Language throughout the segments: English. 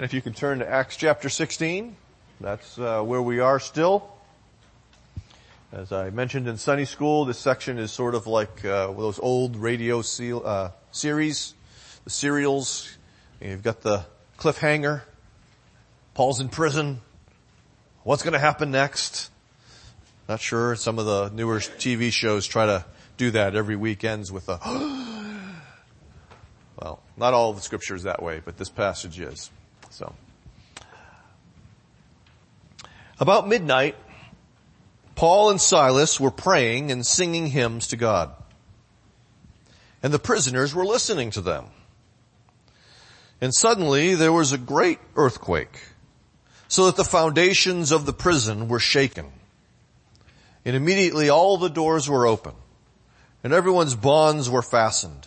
And if you can turn to Acts chapter 16, that's uh, where we are still. As I mentioned in Sunday school, this section is sort of like uh, those old radio seal, uh, series, the serials. You've got the cliffhanger. Paul's in prison. What's going to happen next? Not sure. Some of the newer TV shows try to do that every weekends with a. well, not all of the scripture is that way, but this passage is. So, about midnight, Paul and Silas were praying and singing hymns to God. And the prisoners were listening to them. And suddenly there was a great earthquake, so that the foundations of the prison were shaken. And immediately all the doors were open, and everyone's bonds were fastened.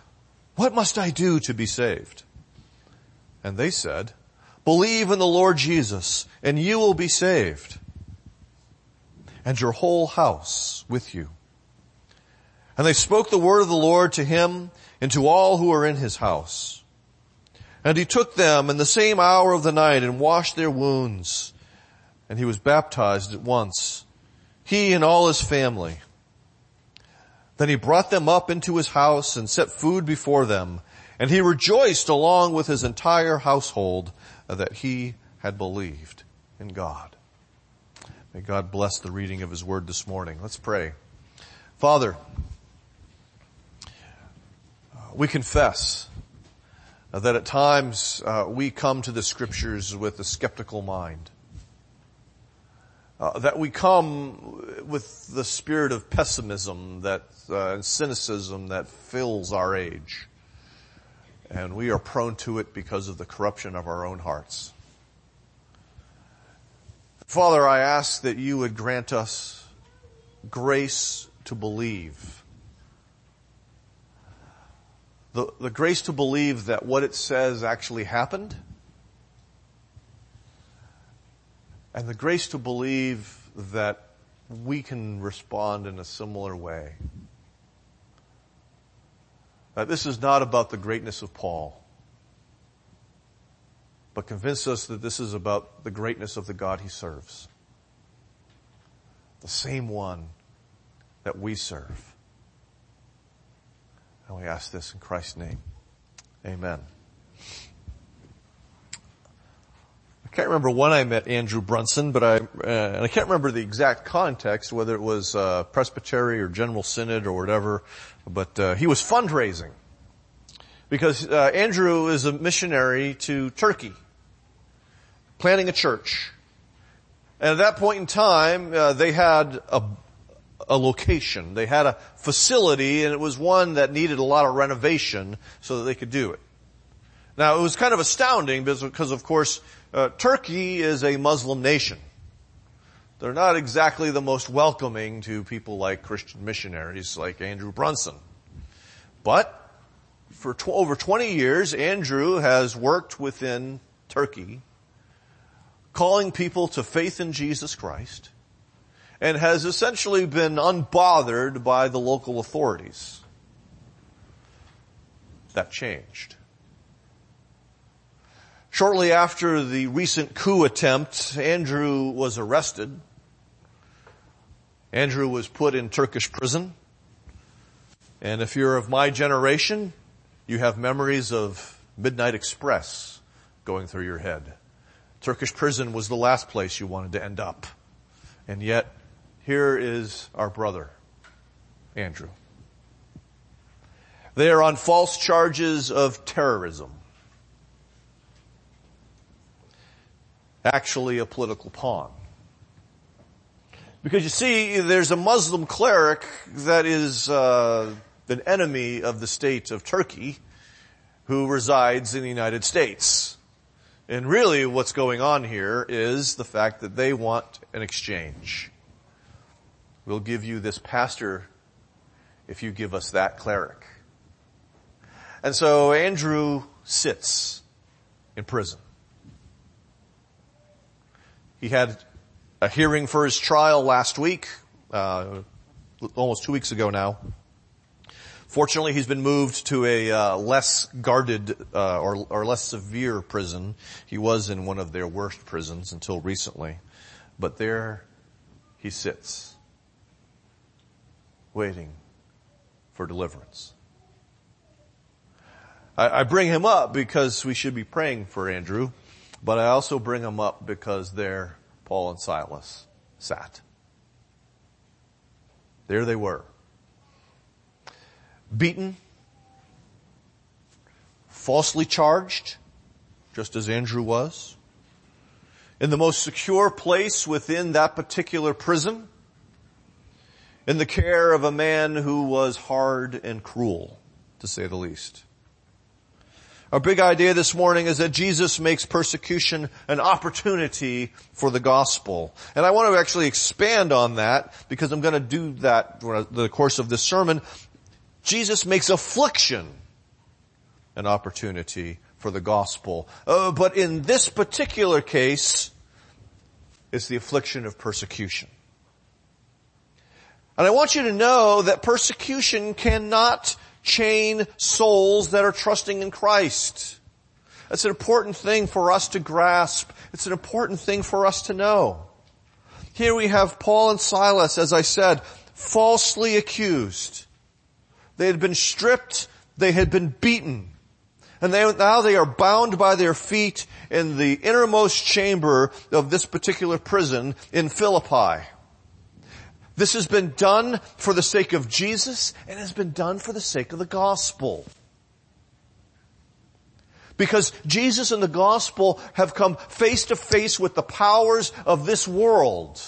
what must I do to be saved? And they said, believe in the Lord Jesus and you will be saved and your whole house with you. And they spoke the word of the Lord to him and to all who were in his house. And he took them in the same hour of the night and washed their wounds. And he was baptized at once, he and all his family. Then he brought them up into his house and set food before them. And he rejoiced along with his entire household that he had believed in God. May God bless the reading of his word this morning. Let's pray. Father, we confess that at times uh, we come to the scriptures with a skeptical mind. Uh, that we come with the spirit of pessimism that uh, and cynicism that fills our age. And we are prone to it because of the corruption of our own hearts. Father, I ask that you would grant us grace to believe. The, the grace to believe that what it says actually happened. And the grace to believe that we can respond in a similar way. That this is not about the greatness of Paul, but convince us that this is about the greatness of the God he serves. The same one that we serve. And we ask this in Christ's name. Amen. I can't remember when I met Andrew Brunson, but I, uh, and I can't remember the exact context, whether it was uh, Presbytery or General Synod or whatever, but uh, he was fundraising because uh, Andrew is a missionary to Turkey, planting a church, and at that point in time, uh, they had a a location. They had a facility and it was one that needed a lot of renovation so that they could do it. Now it was kind of astounding because of course, uh, Turkey is a Muslim nation. They're not exactly the most welcoming to people like Christian missionaries like Andrew Brunson. But for tw- over 20 years, Andrew has worked within Turkey, calling people to faith in Jesus Christ, and has essentially been unbothered by the local authorities. That changed. Shortly after the recent coup attempt, Andrew was arrested. Andrew was put in Turkish prison. And if you're of my generation, you have memories of Midnight Express going through your head. Turkish prison was the last place you wanted to end up. And yet, here is our brother, Andrew. They are on false charges of terrorism. Actually a political pawn. Because you see, there's a Muslim cleric that is uh, an enemy of the state of Turkey who resides in the United States. And really what's going on here is the fact that they want an exchange. We'll give you this pastor if you give us that cleric. And so Andrew sits in prison. He had a hearing for his trial last week, uh, almost two weeks ago now. Fortunately, he's been moved to a uh, less guarded uh, or, or less severe prison. He was in one of their worst prisons until recently, but there he sits, waiting for deliverance. I, I bring him up because we should be praying for Andrew, but I also bring them up because there Paul and Silas sat. There they were beaten, falsely charged, just as Andrew was, in the most secure place within that particular prison, in the care of a man who was hard and cruel, to say the least. Our big idea this morning is that Jesus makes persecution an opportunity for the gospel. And I want to actually expand on that because I'm going to do that the course of this sermon. Jesus makes affliction an opportunity for the gospel. Uh, but in this particular case, it's the affliction of persecution. And I want you to know that persecution cannot chain souls that are trusting in Christ. That's an important thing for us to grasp. It's an important thing for us to know. Here we have Paul and Silas, as I said, falsely accused. They had been stripped. They had been beaten. And they, now they are bound by their feet in the innermost chamber of this particular prison in Philippi. This has been done for the sake of Jesus and has been done for the sake of the gospel. Because Jesus and the gospel have come face to face with the powers of this world.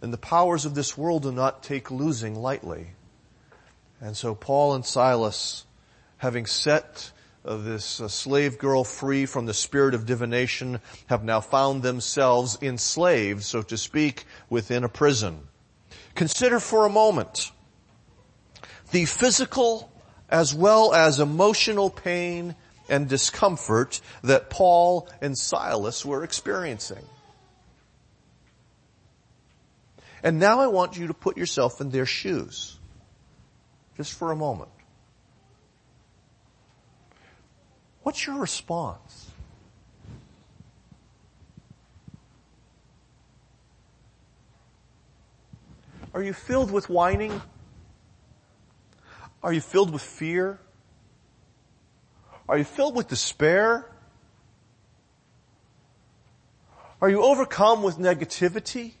And the powers of this world do not take losing lightly. And so Paul and Silas, having set uh, this uh, slave girl free from the spirit of divination, have now found themselves enslaved, so to speak, within a prison. Consider for a moment the physical as well as emotional pain and discomfort that Paul and Silas were experiencing. And now I want you to put yourself in their shoes. Just for a moment. What's your response? Are you filled with whining? Are you filled with fear? Are you filled with despair? Are you overcome with negativity?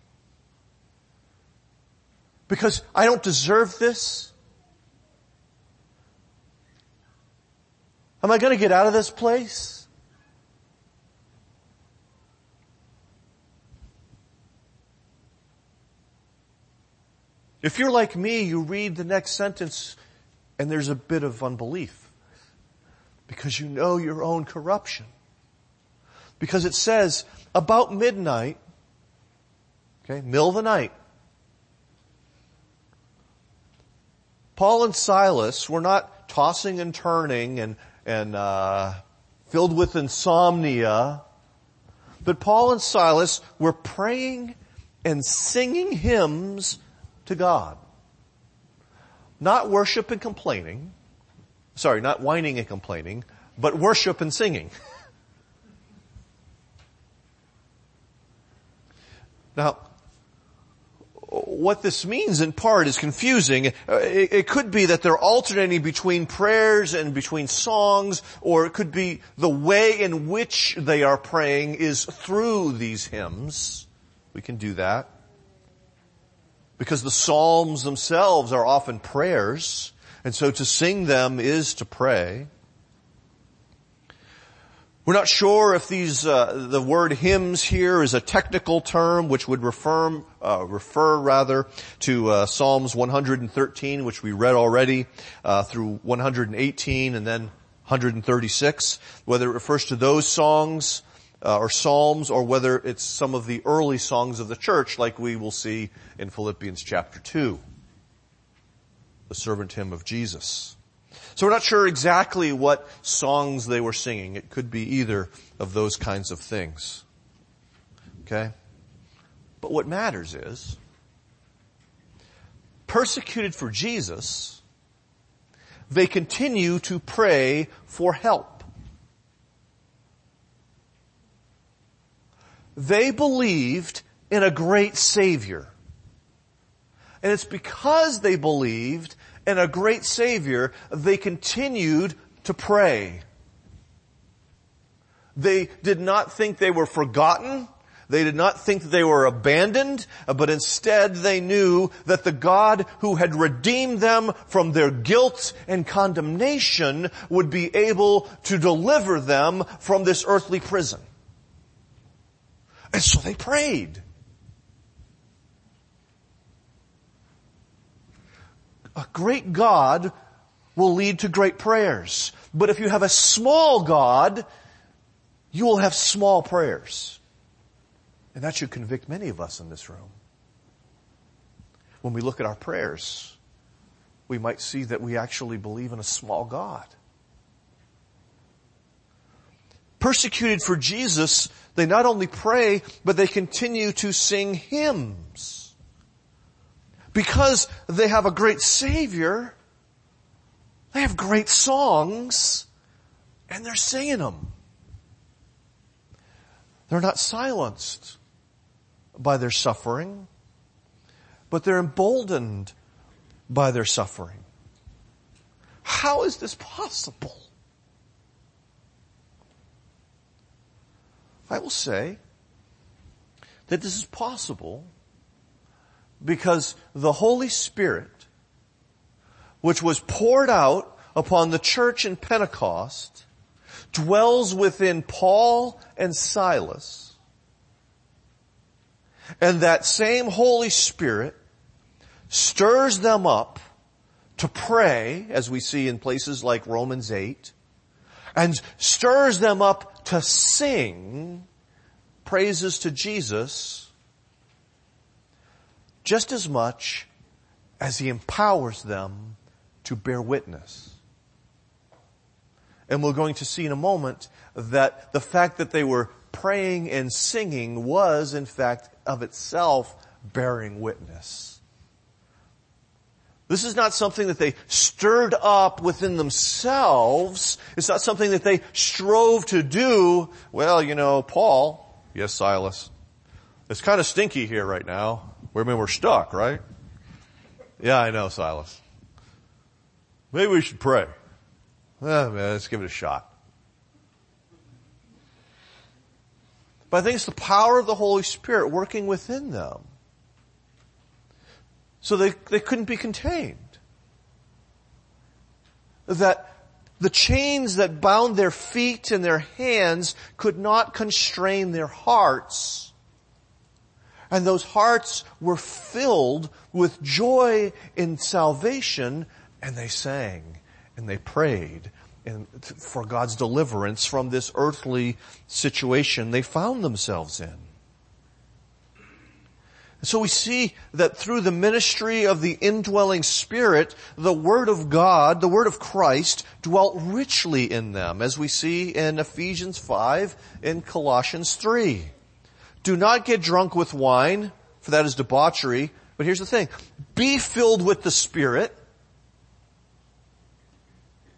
Because I don't deserve this? Am I going to get out of this place? If you're like me, you read the next sentence and there's a bit of unbelief because you know your own corruption. Because it says about midnight, okay, middle of the night, Paul and Silas were not tossing and turning and, and uh, filled with insomnia, but Paul and Silas were praying and singing hymns to God. Not worship and complaining. Sorry, not whining and complaining, but worship and singing. now, what this means in part is confusing. Uh, it, it, could be that they're alternating between prayers and between songs, or it could be the way in which they are praying is through these hymns. We can do that. Because the psalms themselves are often prayers, and so to sing them is to pray. We're not sure if these, uh, the word hymns here is a technical term which would refer, uh, refer rather to uh, Psalms 113, which we read already, uh, through 118, and then 136, whether it refers to those songs uh, or psalms or whether it's some of the early songs of the church like we will see in Philippians chapter 2. The servant hymn of Jesus. So we're not sure exactly what songs they were singing. It could be either of those kinds of things. Okay? But what matters is, persecuted for Jesus, they continue to pray for help. They believed in a great Savior. And it's because they believed in a great Savior, they continued to pray. They did not think they were forgotten. They did not think they were abandoned, but instead they knew that the God who had redeemed them from their guilt and condemnation would be able to deliver them from this earthly prison. And so they prayed. A great God will lead to great prayers. But if you have a small God, you will have small prayers. And that should convict many of us in this room. When we look at our prayers, we might see that we actually believe in a small God. Persecuted for Jesus, they not only pray, but they continue to sing hymns. Because they have a great Savior, they have great songs, and they're singing them. They're not silenced by their suffering, but they're emboldened by their suffering. How is this possible? I will say that this is possible because the Holy Spirit, which was poured out upon the church in Pentecost, dwells within Paul and Silas. And that same Holy Spirit stirs them up to pray, as we see in places like Romans 8, and stirs them up to sing praises to Jesus just as much as he empowers them to bear witness. And we're going to see in a moment that the fact that they were praying and singing was in fact of itself bearing witness. This is not something that they stirred up within themselves. It's not something that they strove to do. Well, you know, Paul, yes, Silas, it's kind of stinky here right now. I mean, we're stuck, right? Yeah, I know, Silas. Maybe we should pray. Oh, man, let's give it a shot. But I think it's the power of the Holy Spirit working within them. So they, they couldn't be contained. That the chains that bound their feet and their hands could not constrain their hearts. And those hearts were filled with joy in salvation and they sang and they prayed and for God's deliverance from this earthly situation they found themselves in. So we see that through the ministry of the indwelling spirit, the word of God, the word of Christ dwelt richly in them, as we see in Ephesians 5 and Colossians 3. Do not get drunk with wine, for that is debauchery, but here's the thing. Be filled with the spirit.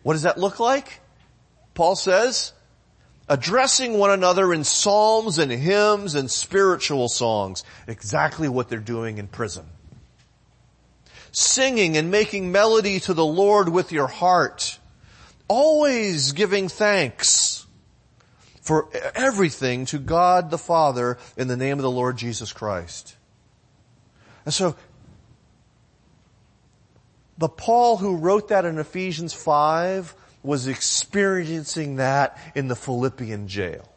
What does that look like? Paul says, addressing one another in psalms and hymns and spiritual songs. Exactly what they're doing in prison. Singing and making melody to the Lord with your heart. Always giving thanks for everything to God the Father in the name of the Lord Jesus Christ. And so, the Paul who wrote that in Ephesians 5 was experiencing that in the Philippian jail.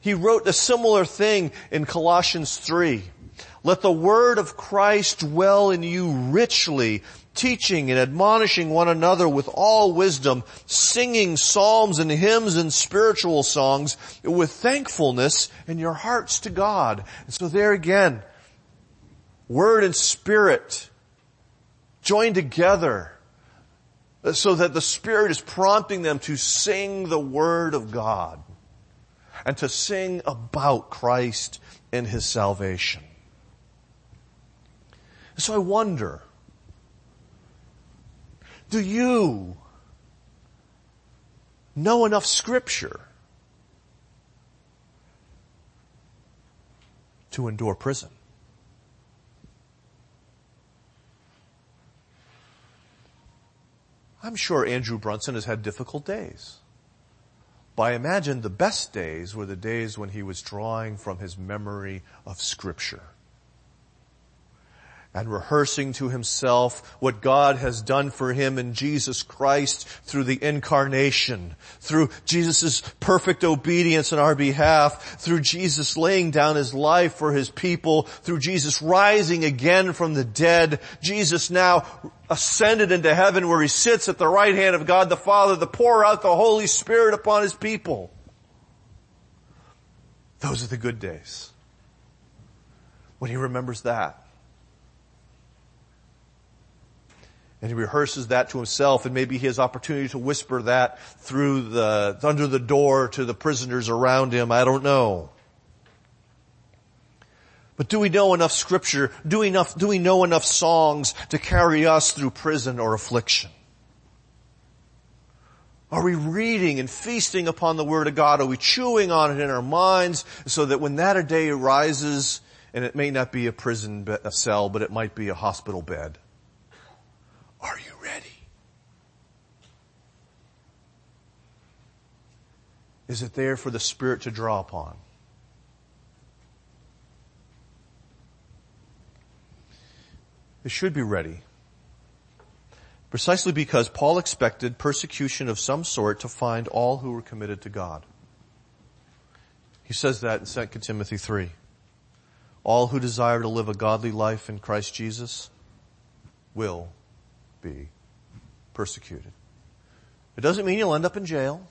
He wrote a similar thing in Colossians 3. Let the word of Christ dwell in you richly, teaching and admonishing one another with all wisdom, singing psalms and hymns and spiritual songs with thankfulness in your hearts to God. And so there again, word and spirit joined together so that the Spirit is prompting them to sing the Word of God and to sing about Christ and His salvation. So I wonder, do you know enough scripture to endure prison? I'm sure Andrew Brunson has had difficult days. But I imagine the best days were the days when he was drawing from his memory of scripture and rehearsing to himself what God has done for him in Jesus Christ through the incarnation, through Jesus' perfect obedience on our behalf, through Jesus laying down his life for his people, through Jesus rising again from the dead, Jesus now ascended into heaven where he sits at the right hand of God the Father to pour out the Holy Spirit upon his people. Those are the good days. When he remembers that. And he rehearses that to himself and maybe he has opportunity to whisper that through the, under the door to the prisoners around him. I don't know. But do we know enough scripture? Do we enough, do we know enough songs to carry us through prison or affliction? Are we reading and feasting upon the Word of God? Are we chewing on it in our minds so that when that day arises, and it may not be a prison cell, but it might be a hospital bed, are you ready? Is it there for the Spirit to draw upon? It should be ready. Precisely because Paul expected persecution of some sort to find all who were committed to God. He says that in 2 Timothy 3. All who desire to live a godly life in Christ Jesus will be persecuted. It doesn't mean you'll end up in jail,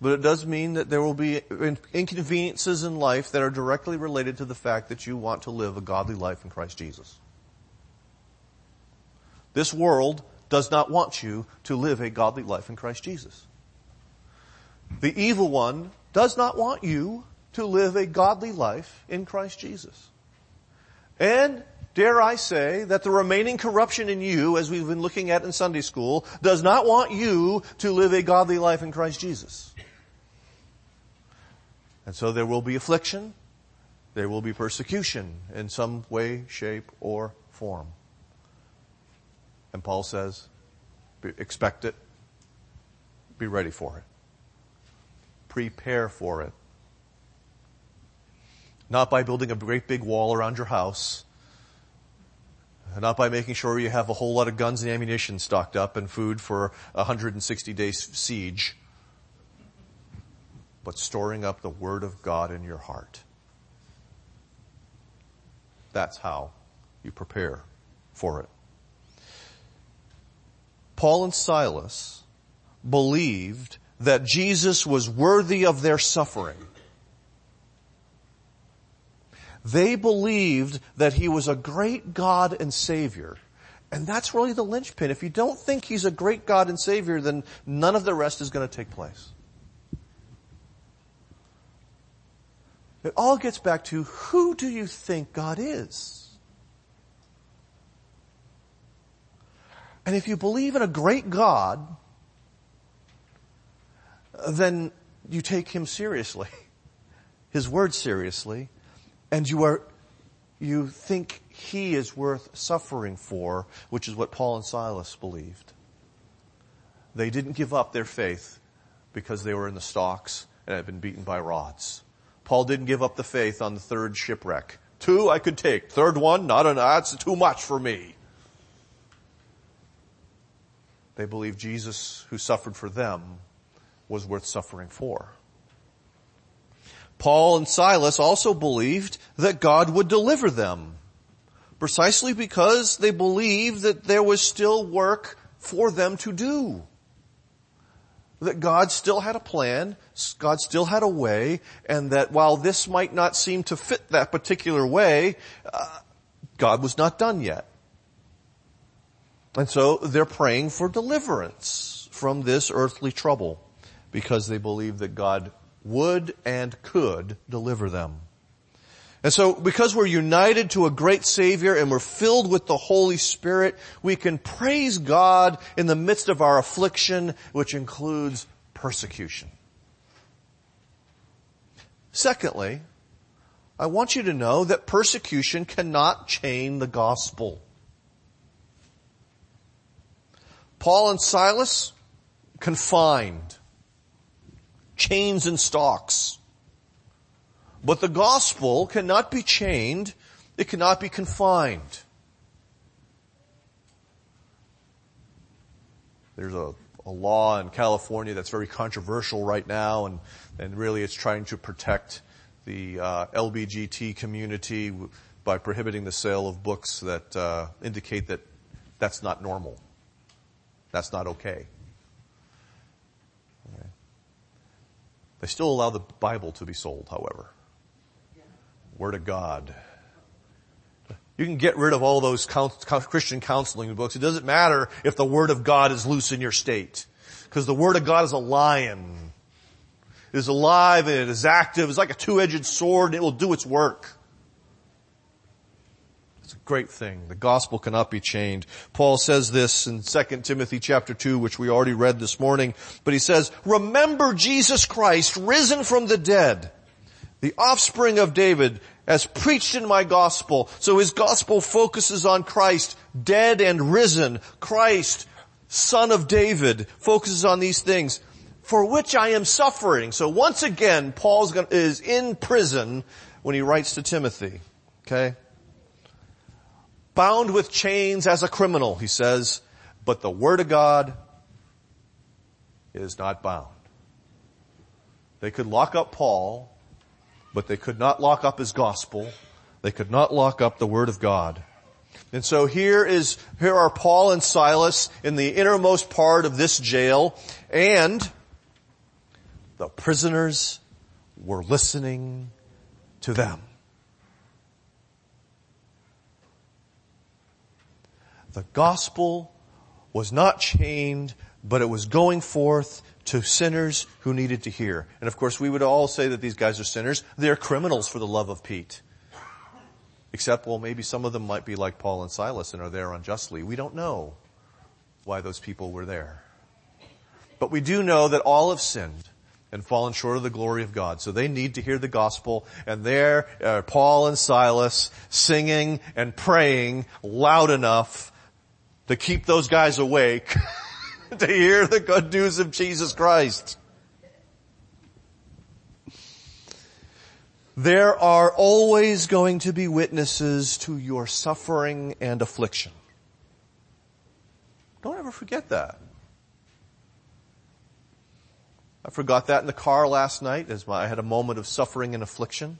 but it does mean that there will be inconveniences in life that are directly related to the fact that you want to live a godly life in Christ Jesus. This world does not want you to live a godly life in Christ Jesus. The evil one does not want you to live a godly life in Christ Jesus. And dare I say that the remaining corruption in you, as we've been looking at in Sunday school, does not want you to live a godly life in Christ Jesus. And so there will be affliction, there will be persecution in some way, shape, or form. And Paul says, expect it, be ready for it, prepare for it. Not by building a great big wall around your house, not by making sure you have a whole lot of guns and ammunition stocked up and food for a 160 days siege, but storing up the Word of God in your heart. That's how you prepare for it. Paul and Silas believed that Jesus was worthy of their suffering they believed that he was a great God and Savior. And that's really the linchpin. If you don't think he's a great God and Savior, then none of the rest is going to take place. It all gets back to who do you think God is? And if you believe in a great God, then you take him seriously, his word seriously, and you are, you think he is worth suffering for, which is what Paul and Silas believed. They didn't give up their faith because they were in the stocks and had been beaten by rods. Paul didn't give up the faith on the third shipwreck. Two I could take. Third one, not an, that's too much for me. They believed Jesus, who suffered for them, was worth suffering for. Paul and Silas also believed that God would deliver them. Precisely because they believed that there was still work for them to do. That God still had a plan, God still had a way, and that while this might not seem to fit that particular way, uh, God was not done yet. And so they're praying for deliverance from this earthly trouble because they believe that God would and could deliver them. And so because we're united to a great Savior and we're filled with the Holy Spirit, we can praise God in the midst of our affliction, which includes persecution. Secondly, I want you to know that persecution cannot chain the gospel. Paul and Silas, confined, chains and stocks. But the gospel cannot be chained, it cannot be confined. There's a, a law in California that's very controversial right now and, and really it's trying to protect the uh, LBGT community by prohibiting the sale of books that uh, indicate that that's not normal. That's not okay. okay. They still allow the Bible to be sold, however. Word of God. You can get rid of all those Christian counseling books. It doesn't matter if the Word of God is loose in your state. Because the Word of God is a lion. It is alive and it is active. It's like a two-edged sword and it will do its work. It's a great thing. The gospel cannot be chained. Paul says this in 2 Timothy chapter 2, which we already read this morning, but he says, remember Jesus Christ risen from the dead the offspring of David, as preached in my gospel. So his gospel focuses on Christ, dead and risen. Christ, son of David, focuses on these things for which I am suffering. So once again, Paul is in prison when he writes to Timothy. Okay? Bound with chains as a criminal, he says, but the word of God is not bound. They could lock up Paul but they could not lock up his gospel. They could not lock up the word of God. And so here is, here are Paul and Silas in the innermost part of this jail and the prisoners were listening to them. The gospel was not chained, but it was going forth to sinners who needed to hear. And of course we would all say that these guys are sinners. They're criminals for the love of Pete. Except, well, maybe some of them might be like Paul and Silas and are there unjustly. We don't know why those people were there. But we do know that all have sinned and fallen short of the glory of God. So they need to hear the gospel and there are Paul and Silas singing and praying loud enough to keep those guys awake to hear the good news of Jesus Christ. There are always going to be witnesses to your suffering and affliction. Don't ever forget that. I forgot that in the car last night as I had a moment of suffering and affliction.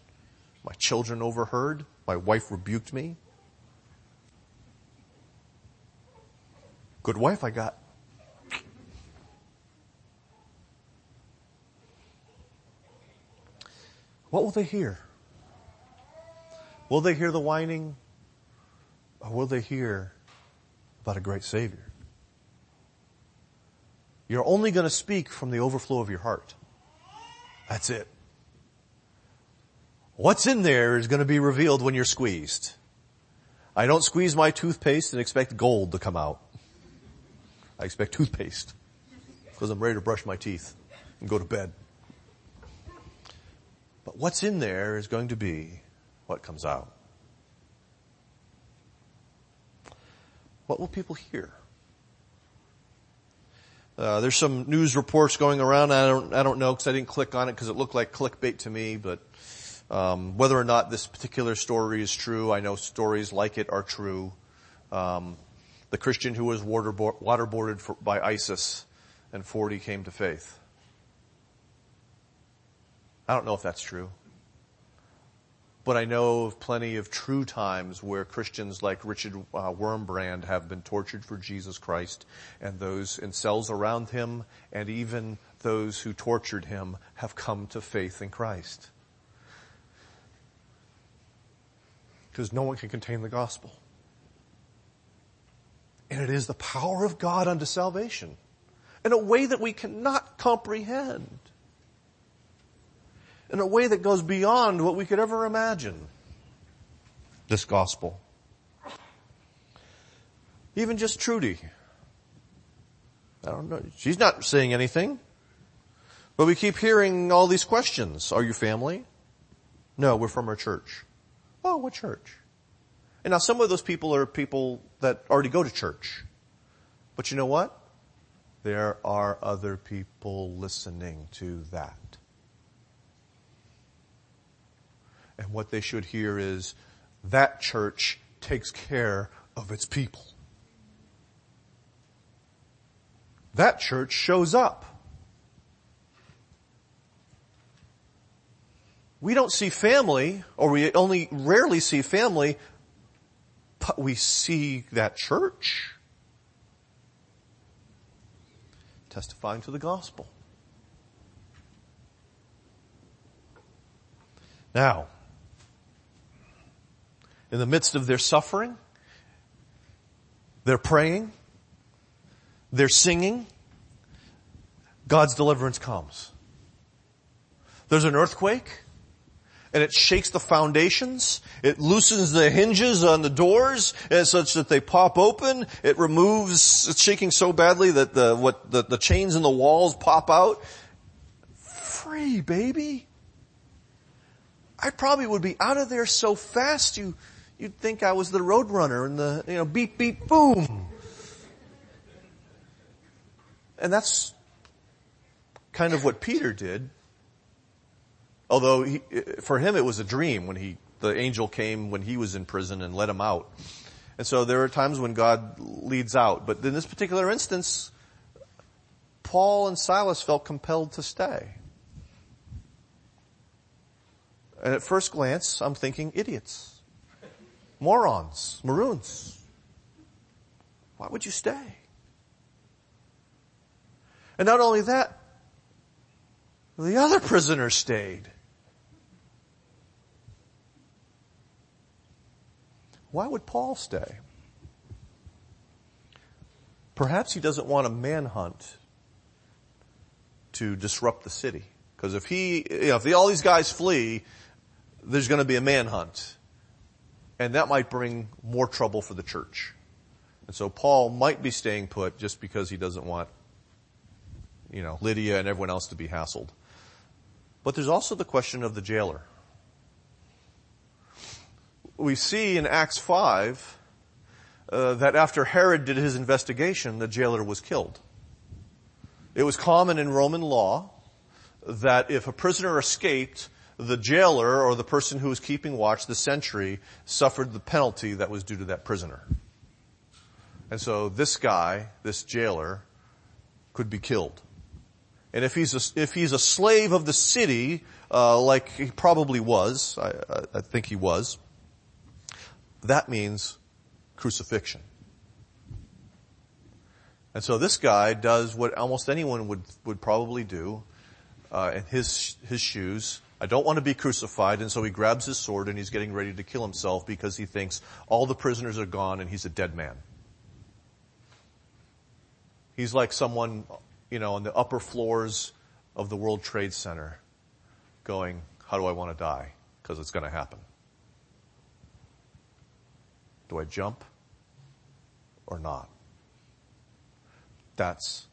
My children overheard. My wife rebuked me. Good wife I got. What will they hear? Will they hear the whining? Or will they hear about a great Savior? You're only going to speak from the overflow of your heart. That's it. What's in there is going to be revealed when you're squeezed. I don't squeeze my toothpaste and expect gold to come out. I expect toothpaste because I'm ready to brush my teeth and go to bed. But what's in there is going to be what comes out. What will people hear? Uh, there's some news reports going around. I don't, I don't know because I didn't click on it because it looked like clickbait to me. But um, whether or not this particular story is true, I know stories like it are true. Um, the Christian who was waterboarded for, by ISIS and 40 came to faith. I don't know if that's true. but I know of plenty of true times where Christians like Richard uh, Wurmbrand have been tortured for Jesus Christ and those in cells around him and even those who tortured him have come to faith in Christ. Because no one can contain the gospel. And it is the power of God unto salvation in a way that we cannot comprehend. In a way that goes beyond what we could ever imagine. This gospel. Even just Trudy. I don't know. She's not saying anything. But we keep hearing all these questions. Are you family? No, we're from our church. Oh, what church? And now some of those people are people that already go to church. But you know what? There are other people listening to that. And what they should hear is that church takes care of its people. That church shows up. We don't see family, or we only rarely see family but we see that church testifying to the gospel. Now, in the midst of their suffering, they're praying, they're singing, God's deliverance comes. There's an earthquake, and it shakes the foundations. It loosens the hinges on the doors such that they pop open. It removes, it's shaking so badly that the, what, the, the chains in the walls pop out. Free, baby. I probably would be out of there so fast you, you'd think I was the road runner and the, you know, beep, beep, boom. And that's kind of what Peter did Although he, for him it was a dream when he, the angel came when he was in prison and let him out. And so there are times when God leads out. But in this particular instance, Paul and Silas felt compelled to stay. And at first glance, I'm thinking idiots, morons, maroons. Why would you stay? And not only that, the other prisoner stayed. Why would Paul stay? Perhaps he doesn't want a manhunt to disrupt the city. Because if he, you know, if the, all these guys flee, there's going to be a manhunt. And that might bring more trouble for the church. And so Paul might be staying put just because he doesn't want, you know, Lydia and everyone else to be hassled. But there's also the question of the jailer we see in Acts 5 uh, that after Herod did his investigation, the jailer was killed. It was common in Roman law that if a prisoner escaped, the jailer or the person who was keeping watch, the sentry, suffered the penalty that was due to that prisoner. And so this guy, this jailer, could be killed. And if he's a, if he's a slave of the city, uh, like he probably was, I, I think he was, that means crucifixion. And so this guy does what almost anyone would, would probably do uh, in his, his shoes. I don't want to be crucified, and so he grabs his sword and he's getting ready to kill himself because he thinks all the prisoners are gone and he's a dead man. He's like someone, you know, on the upper floors of the World Trade Center going, how do I want to die? Because it's going to happen. Do I jump or not? That's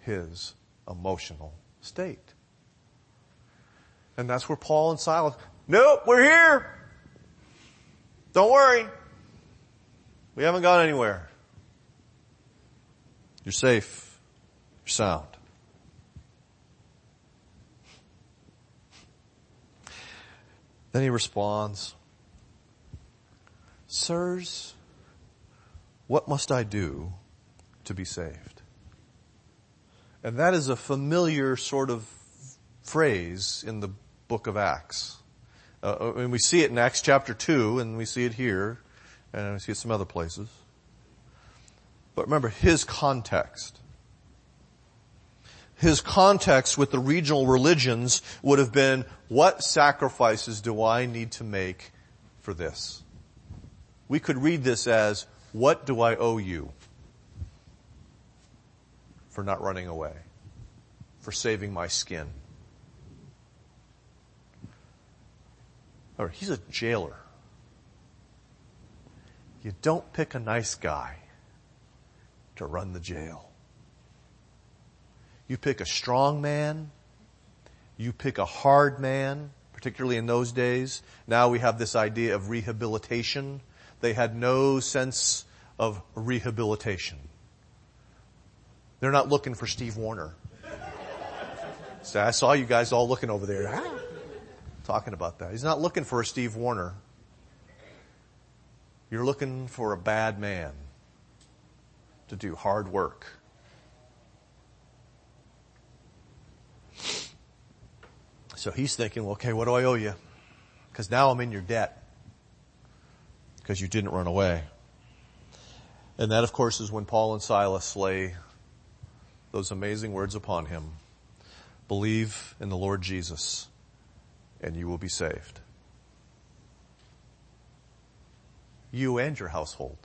his emotional state. And that's where Paul and Silas, nope, we're here. Don't worry. We haven't gone anywhere. You're safe. You're sound. Then he responds, Sirs, what must I do to be saved? And that is a familiar sort of phrase in the book of Acts. Uh, and we see it in Acts chapter 2, and we see it here, and we see it some other places. But remember, his context. His context with the regional religions would have been, what sacrifices do I need to make for this? We could read this as, what do I owe you for not running away? For saving my skin? Or he's a jailer. You don't pick a nice guy to run the jail. You pick a strong man. You pick a hard man, particularly in those days. Now we have this idea of rehabilitation. They had no sense of rehabilitation. They're not looking for Steve Warner. See, I saw you guys all looking over there ah. Talking about that. He's not looking for a Steve Warner. You're looking for a bad man to do hard work. So he's thinking, well, okay, what do I owe you? Because now I'm in your debt. Because you didn't run away. And that, of course, is when Paul and Silas lay those amazing words upon him. Believe in the Lord Jesus and you will be saved. You and your household.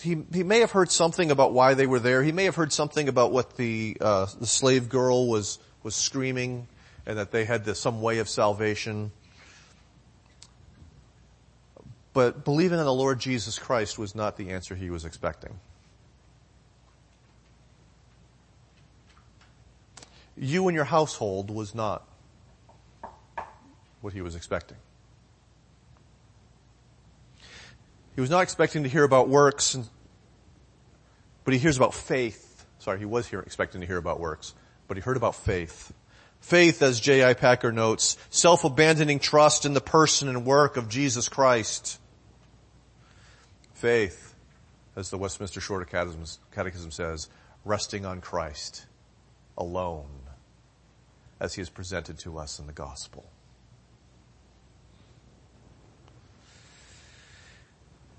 He, he may have heard something about why they were there. He may have heard something about what the, uh, the slave girl was, was screaming and that they had this, some way of salvation. But believing in the Lord Jesus Christ was not the answer he was expecting. You and your household was not what he was expecting. He was not expecting to hear about works, but he hears about faith. Sorry, he was here expecting to hear about works, but he heard about faith. Faith, as J.I. Packer notes, self-abandoning trust in the person and work of Jesus Christ. Faith, as the Westminster Shorter Catechism, Catechism says, resting on Christ alone as he is presented to us in the gospel.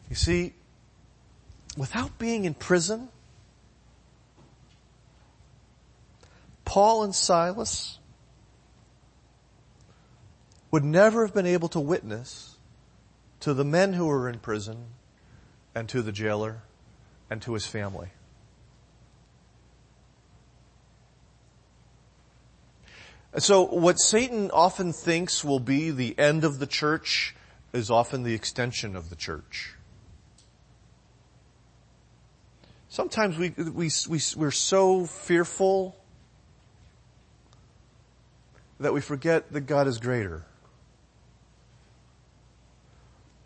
You see, without being in prison, Paul and Silas would never have been able to witness to the men who were in prison and to the jailer and to his family. So what Satan often thinks will be the end of the church is often the extension of the church. Sometimes we, we, we, we're so fearful that we forget that God is greater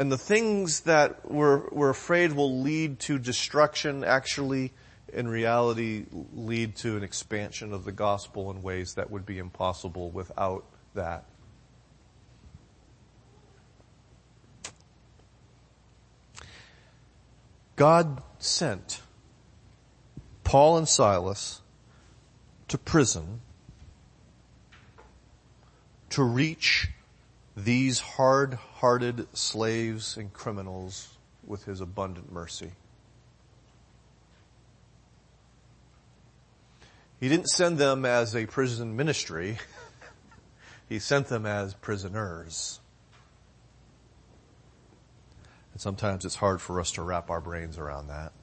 and the things that we're, we're afraid will lead to destruction actually in reality lead to an expansion of the gospel in ways that would be impossible without that. God sent Paul and Silas to prison to reach these hard-hearted slaves and criminals with his abundant mercy. He didn't send them as a prison ministry. he sent them as prisoners. And sometimes it's hard for us to wrap our brains around that.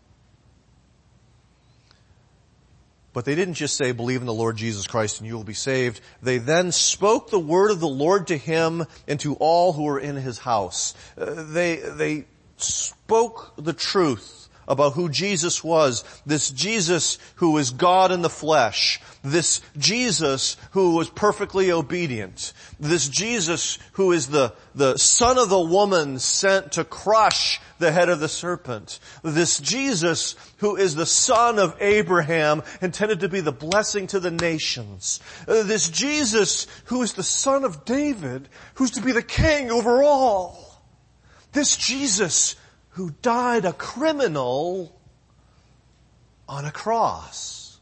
But they didn't just say, believe in the Lord Jesus Christ and you will be saved. They then spoke the word of the Lord to him and to all who were in his house. Uh, they, they spoke the truth about who Jesus was. This Jesus who is God in the flesh. This Jesus who was perfectly obedient. This Jesus who is the, the son of the woman sent to crush the head of the serpent. This Jesus who is the son of Abraham intended to be the blessing to the nations. This Jesus who is the son of David who's to be the king over all. This Jesus who died a criminal on a cross.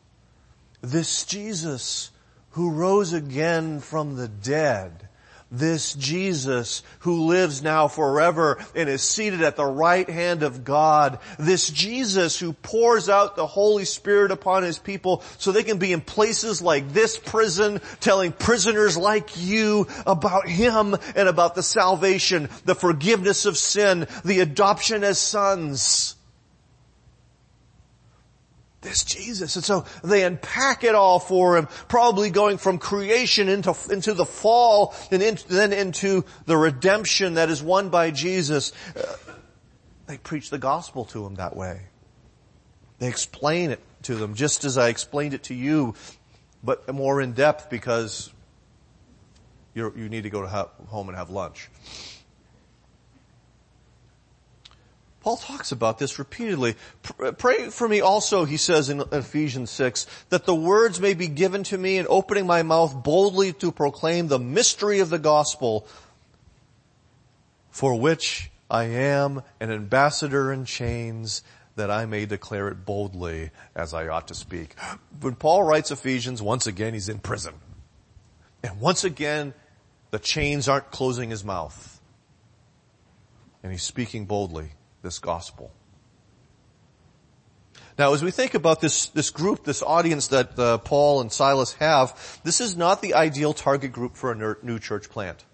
This Jesus who rose again from the dead this Jesus who lives now forever and is seated at the right hand of God. This Jesus who pours out the Holy Spirit upon His people so they can be in places like this prison telling prisoners like you about Him and about the salvation, the forgiveness of sin, the adoption as sons this Jesus. And so they unpack it all for him, probably going from creation into, into the fall and into, then into the redemption that is won by Jesus. They preach the gospel to him that way. They explain it to them just as I explained it to you, but more in depth because you need to go to home and have lunch. Paul talks about this repeatedly. Uh, pray for me also, he says in Ephesians 6, that the words may be given to me in opening my mouth boldly to proclaim the mystery of the gospel for which I am an ambassador in chains that I may declare it boldly as I ought to speak. When Paul writes Ephesians, once again he's in prison. And once again, the chains aren't closing his mouth. And he's speaking boldly this gospel. Now, as we think about this, this group, this audience that uh, Paul and Silas have, this is not the ideal target group for a new church plant.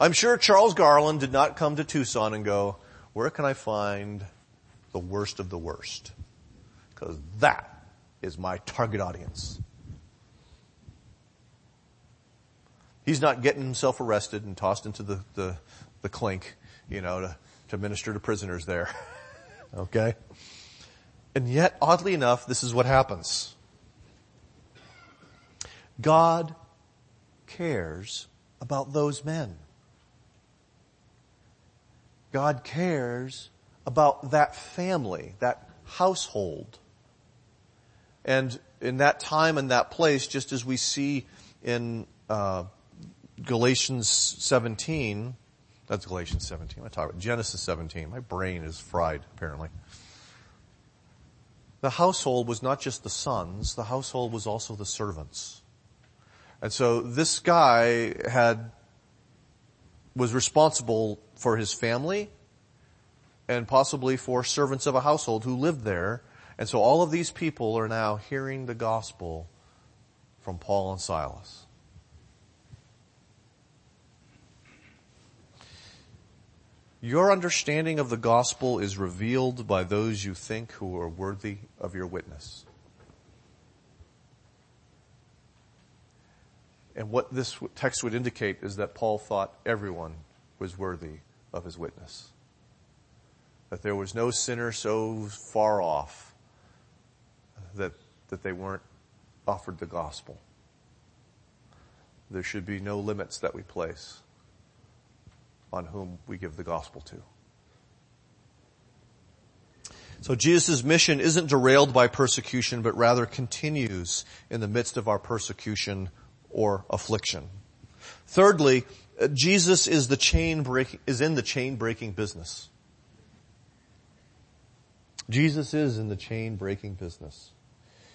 I'm sure Charles Garland did not come to Tucson and go, where can I find the worst of the worst? Because that is my target audience. He's not getting himself arrested and tossed into the, the, the clink you know, to, to minister to prisoners there. okay? And yet, oddly enough, this is what happens. God cares about those men. God cares about that family, that household. And in that time and that place, just as we see in uh, Galatians 17, that's Galatians 17. I talk about Genesis 17. My brain is fried, apparently. The household was not just the sons, the household was also the servants. And so this guy had, was responsible for his family and possibly for servants of a household who lived there. And so all of these people are now hearing the gospel from Paul and Silas. Your understanding of the gospel is revealed by those you think who are worthy of your witness. And what this text would indicate is that Paul thought everyone was worthy of his witness. That there was no sinner so far off that, that they weren't offered the gospel. There should be no limits that we place on whom we give the gospel to. So Jesus' mission isn't derailed by persecution, but rather continues in the midst of our persecution or affliction. Thirdly, Jesus is the chain break, is in the chain breaking business. Jesus is in the chain breaking business.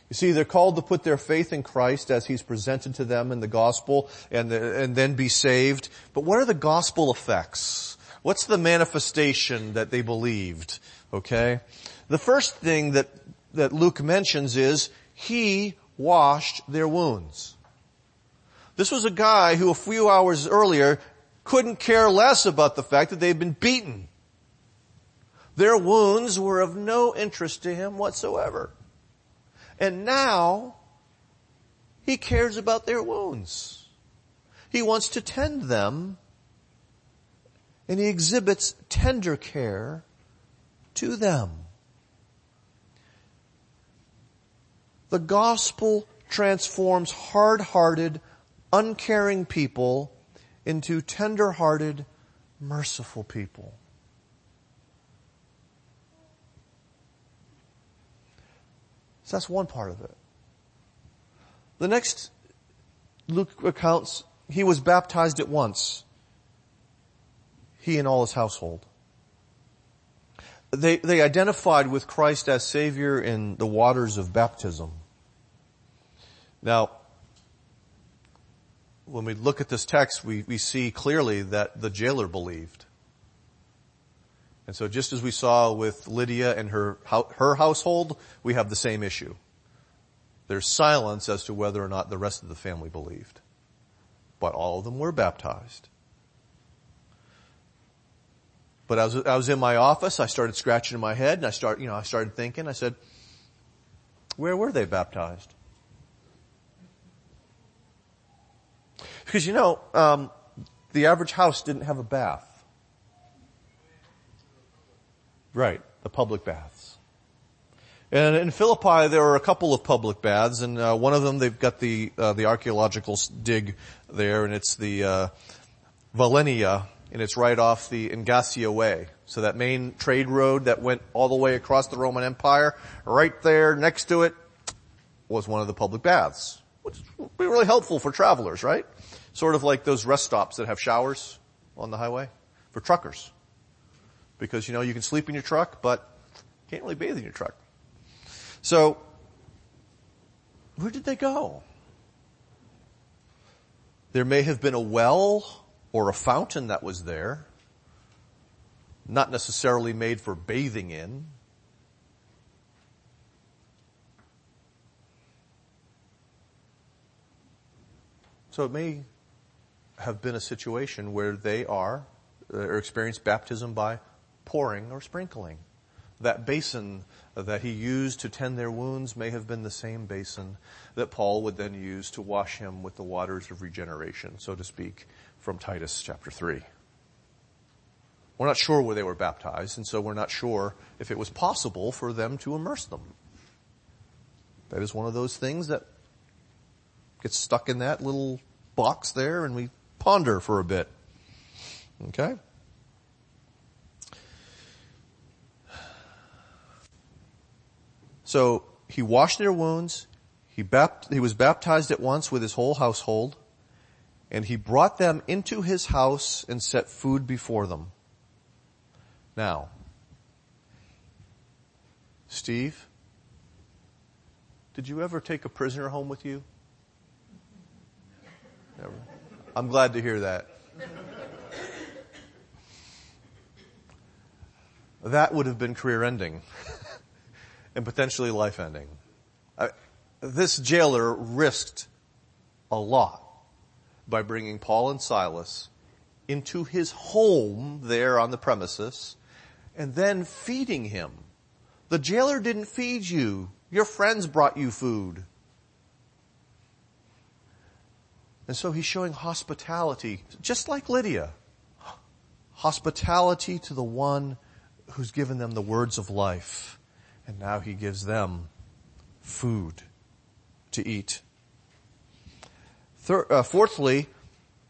You see, they're called to put their faith in Christ as He's presented to them in the gospel and, and then be saved. But what are the gospel effects? What's the manifestation that they believed? Okay? The first thing that, that Luke mentions is, He washed their wounds. This was a guy who a few hours earlier couldn't care less about the fact that they'd been beaten. Their wounds were of no interest to him whatsoever. And now, he cares about their wounds. He wants to tend them, and he exhibits tender care to them. The gospel transforms hard-hearted, uncaring people into tender-hearted, merciful people. So that's one part of it. The next Luke accounts, he was baptized at once. He and all his household. they, they identified with Christ as Savior in the waters of baptism. Now, when we look at this text, we, we see clearly that the jailer believed. And so just as we saw with Lydia and her, her household, we have the same issue. There's silence as to whether or not the rest of the family believed. But all of them were baptized. But I was, I was in my office, I started scratching my head and I start, you know, I started thinking, I said, where were they baptized? Because you know, um, the average house didn't have a bath. Right, the public baths. And in Philippi, there are a couple of public baths, and uh, one of them they've got the uh, the archaeological dig there, and it's the uh, Valenia and it's right off the Egnatia Way. So that main trade road that went all the way across the Roman Empire, right there next to it was one of the public baths, which would be really helpful for travelers, right? Sort of like those rest stops that have showers on the highway for truckers. Because you know, you can sleep in your truck, but can't really bathe in your truck. So, where did they go? There may have been a well or a fountain that was there, not necessarily made for bathing in. So it may have been a situation where they are, uh, or experienced baptism by pouring or sprinkling. That basin that he used to tend their wounds may have been the same basin that Paul would then use to wash him with the waters of regeneration, so to speak, from Titus chapter 3. We're not sure where they were baptized, and so we're not sure if it was possible for them to immerse them. That is one of those things that gets stuck in that little box there and we ponder for a bit. Okay? So, he washed their wounds, he, bapt- he was baptized at once with his whole household, and he brought them into his house and set food before them. Now, Steve, did you ever take a prisoner home with you? Never. I'm glad to hear that. that would have been career ending and potentially life ending. this jailer risked a lot by bringing Paul and Silas into his home there on the premises and then feeding him. The jailer didn't feed you. Your friends brought you food. And so he's showing hospitality, just like Lydia. Hospitality to the one who's given them the words of life. And now he gives them food to eat. Uh, fourthly,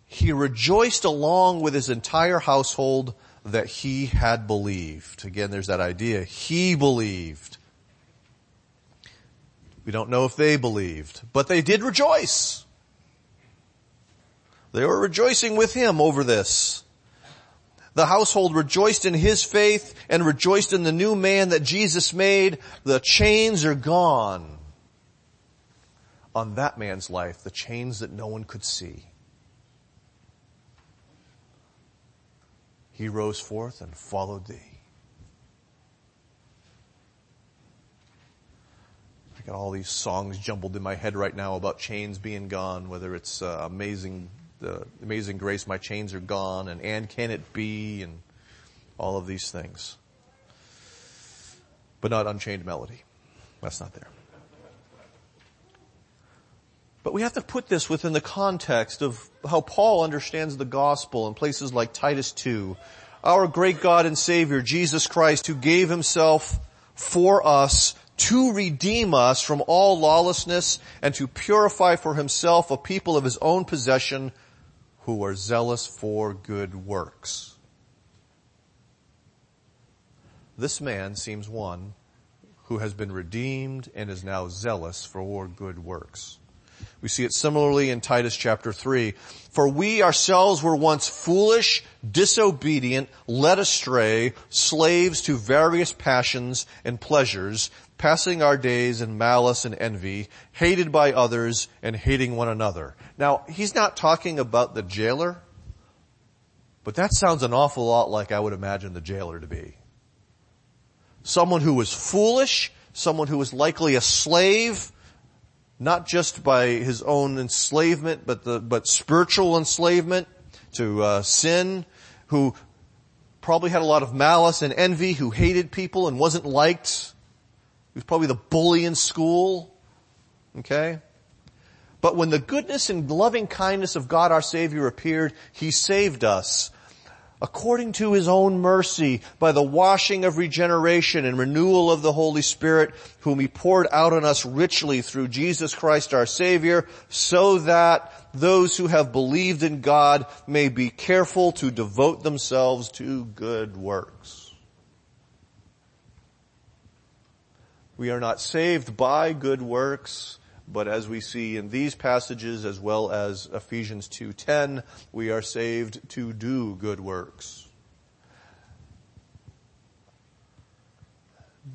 he rejoiced along with his entire household that he had believed. Again, there's that idea. He believed. We don't know if they believed, but they did rejoice. They were rejoicing with him over this. The household rejoiced in his faith and rejoiced in the new man that Jesus made. The chains are gone on that man's life, the chains that no one could see. He rose forth and followed thee. I got all these songs jumbled in my head right now about chains being gone, whether it's uh, amazing, the amazing grace, my chains are gone, and and can it be, and all of these things. But not unchained melody. That's not there. But we have to put this within the context of how Paul understands the gospel in places like Titus 2. Our great God and Savior, Jesus Christ, who gave himself for us to redeem us from all lawlessness and to purify for himself a people of his own possession who are zealous for good works. This man seems one who has been redeemed and is now zealous for good works. We see it similarly in Titus chapter 3. For we ourselves were once foolish, disobedient, led astray, slaves to various passions and pleasures, passing our days in malice and envy, hated by others and hating one another. Now, he's not talking about the jailer, but that sounds an awful lot like I would imagine the jailer to be. Someone who was foolish, someone who was likely a slave, not just by his own enslavement, but the, but spiritual enslavement to uh, sin, who probably had a lot of malice and envy, who hated people and wasn't liked. He was probably the bully in school. Okay? But when the goodness and loving kindness of God our Savior appeared, He saved us according to his own mercy by the washing of regeneration and renewal of the Holy Spirit whom he poured out on us richly through Jesus Christ our Savior so that those who have believed in God may be careful to devote themselves to good works. We are not saved by good works, but as we see in these passages as well as Ephesians 2.10, we are saved to do good works.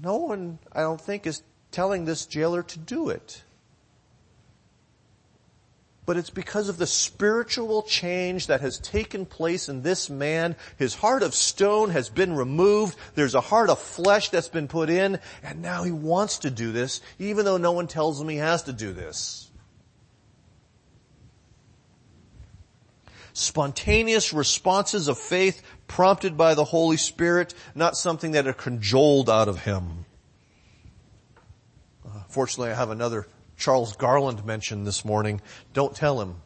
No one, I don't think, is telling this jailer to do it but it's because of the spiritual change that has taken place in this man. His heart of stone has been removed. There's a heart of flesh that's been put in, and now he wants to do this, even though no one tells him he has to do this. Spontaneous responses of faith prompted by the Holy Spirit, not something that are cajoled out of him. Uh, fortunately, I have another Charles Garland mentioned this morning. Don't tell him.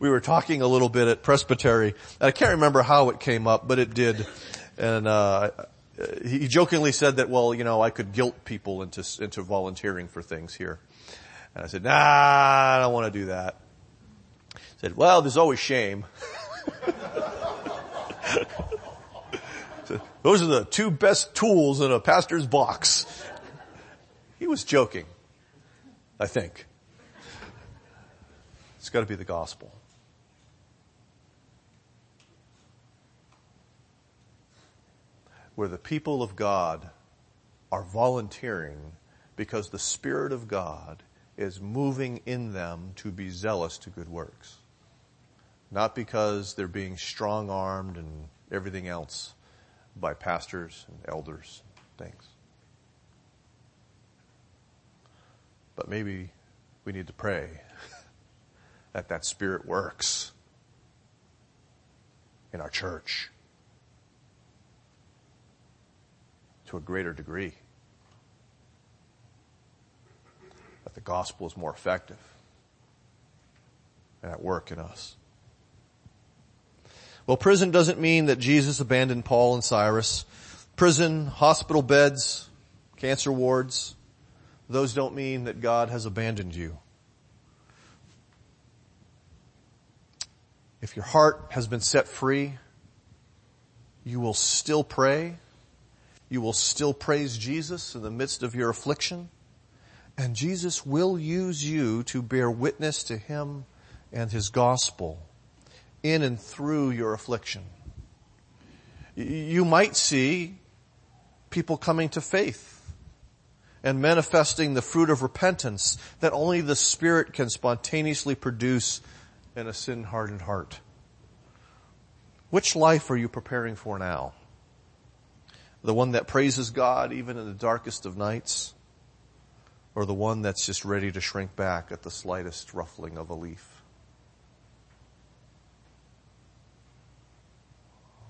We were talking a little bit at Presbytery. I can't remember how it came up, but it did. And, uh, he jokingly said that, well, you know, I could guilt people into, into volunteering for things here. And I said, nah, I don't want to do that. He said, well, there's always shame. Those are the two best tools in a pastor's box. He was joking, I think. It's got to be the gospel. Where the people of God are volunteering because the Spirit of God is moving in them to be zealous to good works. Not because they're being strong armed and everything else by pastors and elders and things. But maybe we need to pray that that spirit works in our church to a greater degree. That the gospel is more effective and at work in us. Well, prison doesn't mean that Jesus abandoned Paul and Silas. Prison, hospital beds, cancer wards, those don't mean that God has abandoned you. If your heart has been set free, you will still pray. You will still praise Jesus in the midst of your affliction. And Jesus will use you to bear witness to Him and His gospel in and through your affliction. You might see people coming to faith and manifesting the fruit of repentance that only the Spirit can spontaneously produce in a sin hardened heart. Which life are you preparing for now? The one that praises God even in the darkest of nights? Or the one that's just ready to shrink back at the slightest ruffling of a leaf?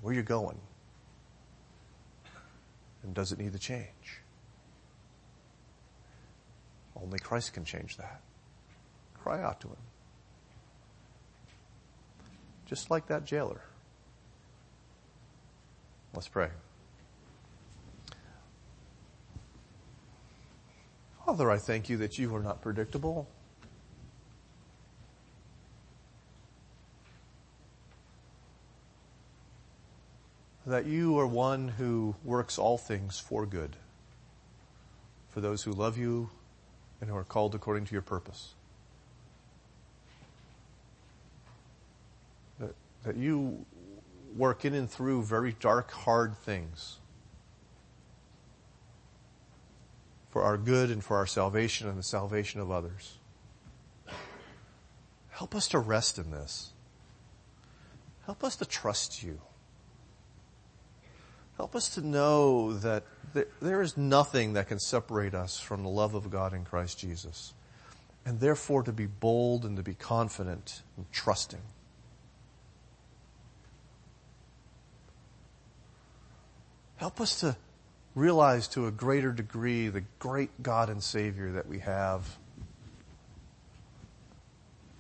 Where are you going? And does it need to change? Only Christ can change that. Cry out to Him. Just like that jailer. Let's pray. Father, I thank you that you are not predictable. That you are one who works all things for good for those who love you and who are called according to your purpose. That, that you work in and through very dark, hard things for our good and for our salvation and the salvation of others. Help us to rest in this. Help us to trust you. Help us to know that there is nothing that can separate us from the love of God in Christ Jesus. And therefore to be bold and to be confident and trusting. Help us to realize to a greater degree the great God and Savior that we have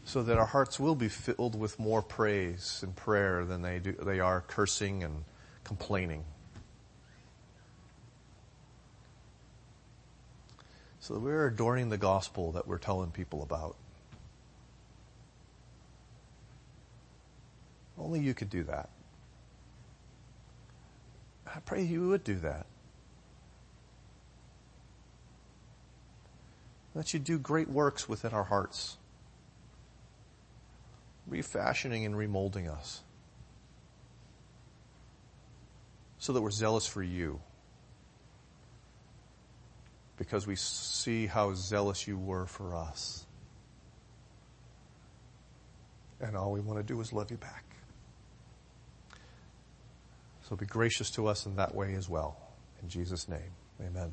so that our hearts will be filled with more praise and prayer than they do, they are cursing and complaining. So that we're adorning the gospel that we're telling people about. Only you could do that. I pray you would do that. That you do great works within our hearts, refashioning and remolding us so that we're zealous for you because we see how zealous you were for us. And all we want to do is love you back. So be gracious to us in that way as well. In Jesus' name, amen.